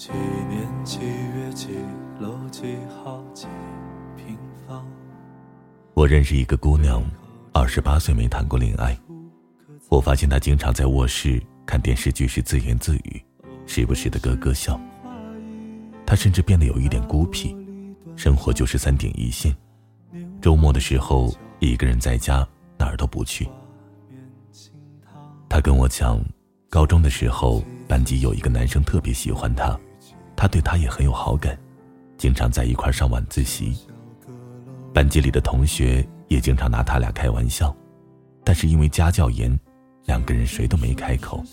几年几月几楼几号几平方？我认识一个姑娘，二十八岁没谈过恋爱。我发现她经常在卧室看电视剧时自言自语，时不时的咯咯笑。她甚至变得有一点孤僻，生活就是三点一线。周末的时候，一个人在家，哪儿都不去。她跟我讲，高中的时候，班级有一个男生特别喜欢她，他对他也很有好感，经常在一块上晚自习。班级里的同学也经常拿他俩开玩笑，但是因为家教严，两个人谁都没开口。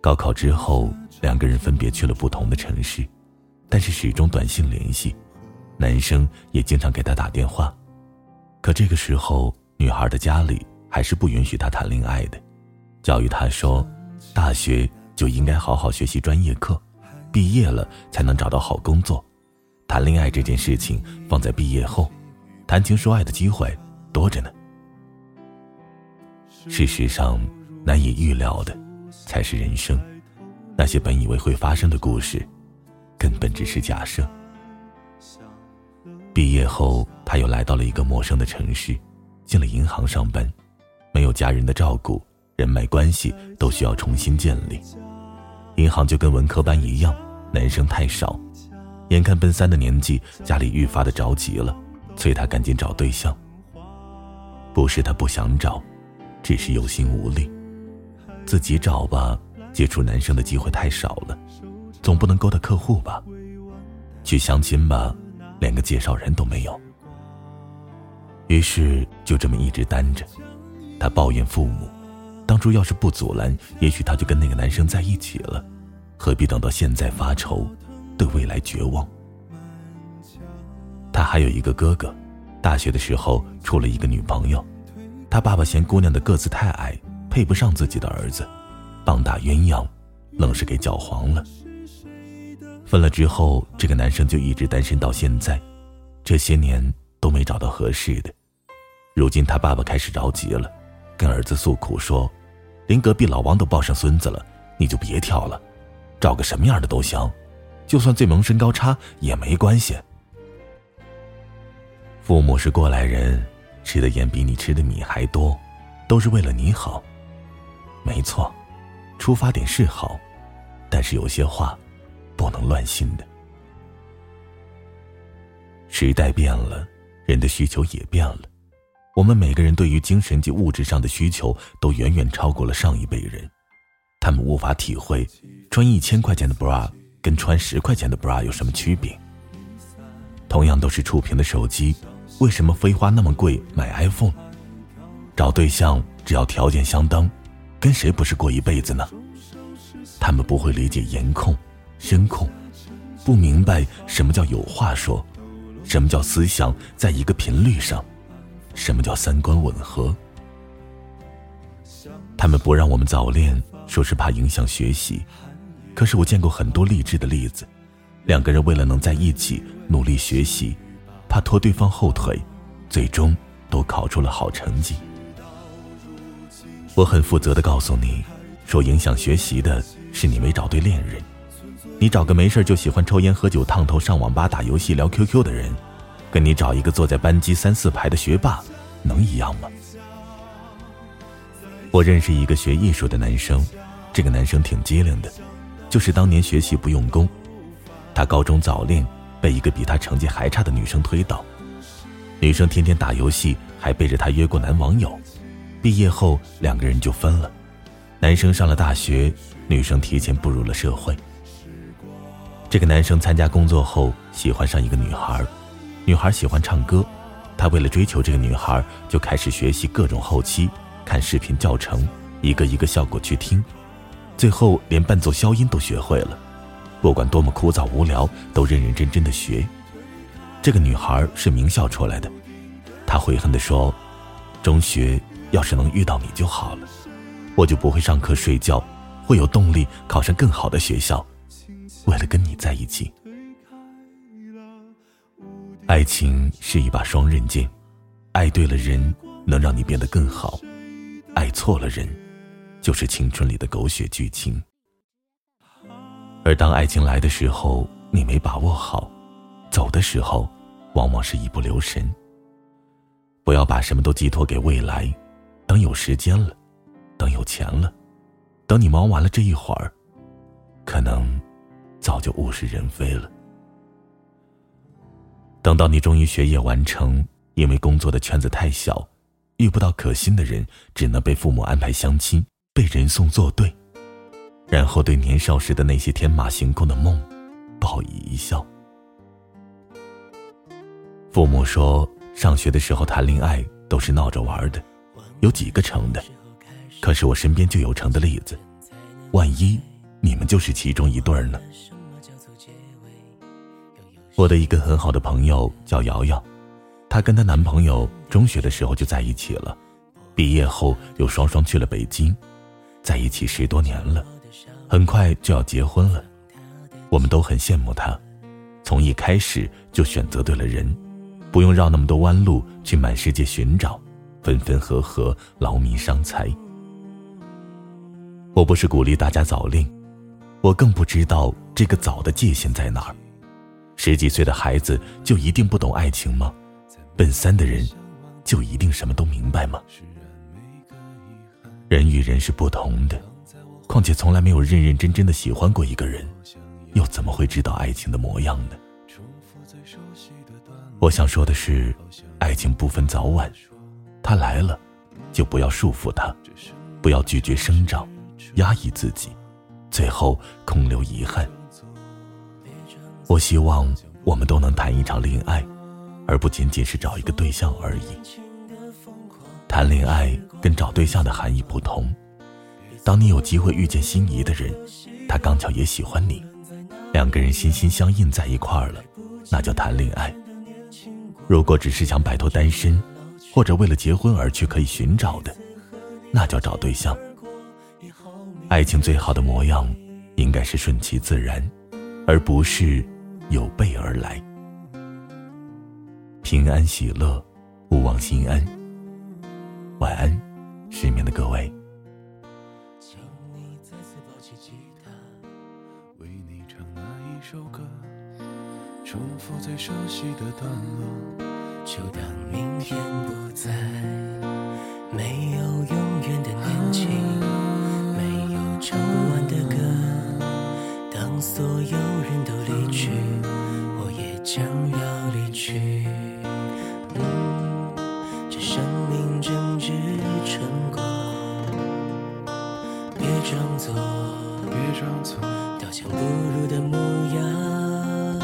高考之后，两个人分别去了不同的城市，但是始终短信联系，男生也经常给她打电话。可这个时候，女孩的家里还是不允许她谈恋爱的，教育她说，大学就应该好好学习专业课，毕业了才能找到好工作。谈恋爱这件事情放在毕业后，谈情说爱的机会多着呢。事实上，难以预料的才是人生，那些本以为会发生的故事，根本只是假设。毕业后，他又来到了一个陌生的城市，进了银行上班，没有家人的照顾，人脉关系都需要重新建立。银行就跟文科班一样，男生太少。眼看奔三的年纪，家里愈发的着急了，催他赶紧找对象。不是他不想找，只是有心无力。自己找吧，接触男生的机会太少了，总不能勾搭客户吧？去相亲吧，连个介绍人都没有。于是就这么一直单着。他抱怨父母，当初要是不阻拦，也许他就跟那个男生在一起了，何必等到现在发愁？对未来绝望。他还有一个哥哥，大学的时候处了一个女朋友，他爸爸嫌姑娘的个子太矮，配不上自己的儿子，棒打鸳鸯，愣是给搅黄了。分了之后，这个男生就一直单身到现在，这些年都没找到合适的。如今他爸爸开始着急了，跟儿子诉苦说：“连隔壁老王都抱上孙子了，你就别挑了，找个什么样的都行。”就算最萌身高差也没关系。父母是过来人，吃的盐比你吃的米还多，都是为了你好。没错，出发点是好，但是有些话不能乱信的。时代变了，人的需求也变了。我们每个人对于精神及物质上的需求都远远超过了上一辈人，他们无法体会穿一千块钱的 bra。跟穿十块钱的 bra 有什么区别？同样都是触屏的手机，为什么非花那么贵买 iPhone？找对象只要条件相当，跟谁不是过一辈子呢？他们不会理解颜控、声控，不明白什么叫有话说，什么叫思想在一个频率上，什么叫三观吻合。他们不让我们早恋，说是怕影响学习。可是我见过很多励志的例子，两个人为了能在一起努力学习，怕拖对方后腿，最终都考出了好成绩。我很负责的告诉你，说影响学习的是你没找对恋人，你找个没事就喜欢抽烟喝酒烫头上网吧打游戏聊 QQ 的人，跟你找一个坐在班级三四排的学霸，能一样吗？我认识一个学艺术的男生，这个男生挺机灵的。就是当年学习不用功，他高中早恋，被一个比他成绩还差的女生推倒。女生天天打游戏，还背着他约过男网友。毕业后两个人就分了。男生上了大学，女生提前步入了社会。这个男生参加工作后，喜欢上一个女孩，女孩喜欢唱歌，他为了追求这个女孩，就开始学习各种后期，看视频教程，一个一个效果去听。最后连伴奏消音都学会了，不管多么枯燥无聊，都认认真真的学。这个女孩是名校出来的，她悔恨地说：“中学要是能遇到你就好了，我就不会上课睡觉，会有动。力考上更好的学校，为了跟你在一起。”爱情是一把双刃剑，爱对了人能让你变得更好，爱错了人。就是青春里的狗血剧情。而当爱情来的时候，你没把握好；走的时候，往往是一不留神。不要把什么都寄托给未来，等有时间了，等有钱了，等你忙完了这一会儿，可能早就物是人非了。等到你终于学业完成，因为工作的圈子太小，遇不到可心的人，只能被父母安排相亲，被人送作对，然后对年少时的那些天马行空的梦，报以一笑。父母说。上学的时候谈恋爱都是闹着玩的，有几个成的？可是我身边就有成的例子，万一你们就是其中一对儿呢？我的一个很好的朋友叫瑶瑶，她跟她男朋友中学的时候就在一起了，毕业后又双双去了北京，在一起十多年了，很快就要结婚了。我们都很羡慕她，从一开始就选择对了人。不用绕那么多弯路去满世界寻找，分分合合，劳民伤财。我不是鼓励大家早恋，我更不知道这个早的界限在哪儿。十几岁的孩子就一定不懂爱情吗？奔三的人就一定什么都明白吗？人与人是不同的，况且从来没有认认真真的喜欢过一个人，又怎么会知道爱情的模样呢？我想说的是，爱情不分早晚，它来了，就不要束缚它，不要拒绝生长，压抑自己，最后空留遗憾。我希望我们都能谈一场恋爱，而不仅仅是找一个对象而已。谈恋爱跟找对象的含义不同，当你有机会遇见心仪的人，他刚巧也喜欢你，两个人心心相印在一块儿了，那叫谈恋爱。如果只是想摆脱单身，或者为了结婚而去可以寻找的，那叫找对象。爱情最好的模样，应该是顺其自然，而不是有备而来。平安喜乐，勿忘心安。晚安，失眠的各位为你唱那一首歌。重复最熟悉的段落，就当明天不在，装作，别装作刀枪不入的模样。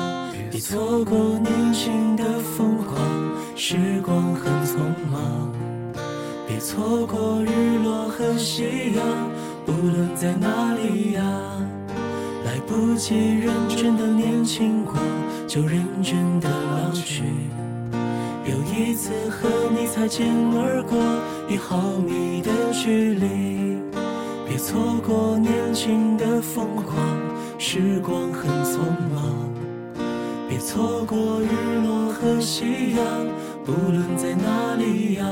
别错过年轻的疯狂，时光很匆忙。别错过日落和夕阳，不论在哪里呀。来不及认真的年轻过，就认真的老去。有一次和你擦肩而过，一毫米的距离。错过年轻的疯狂，时光很匆忙。别错过日落和夕阳，不论在哪里呀。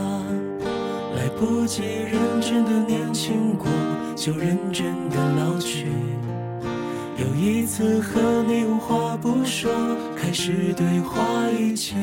来不及认真的年轻过，就认真的老去。有一次和你无话不说，开始对话一切。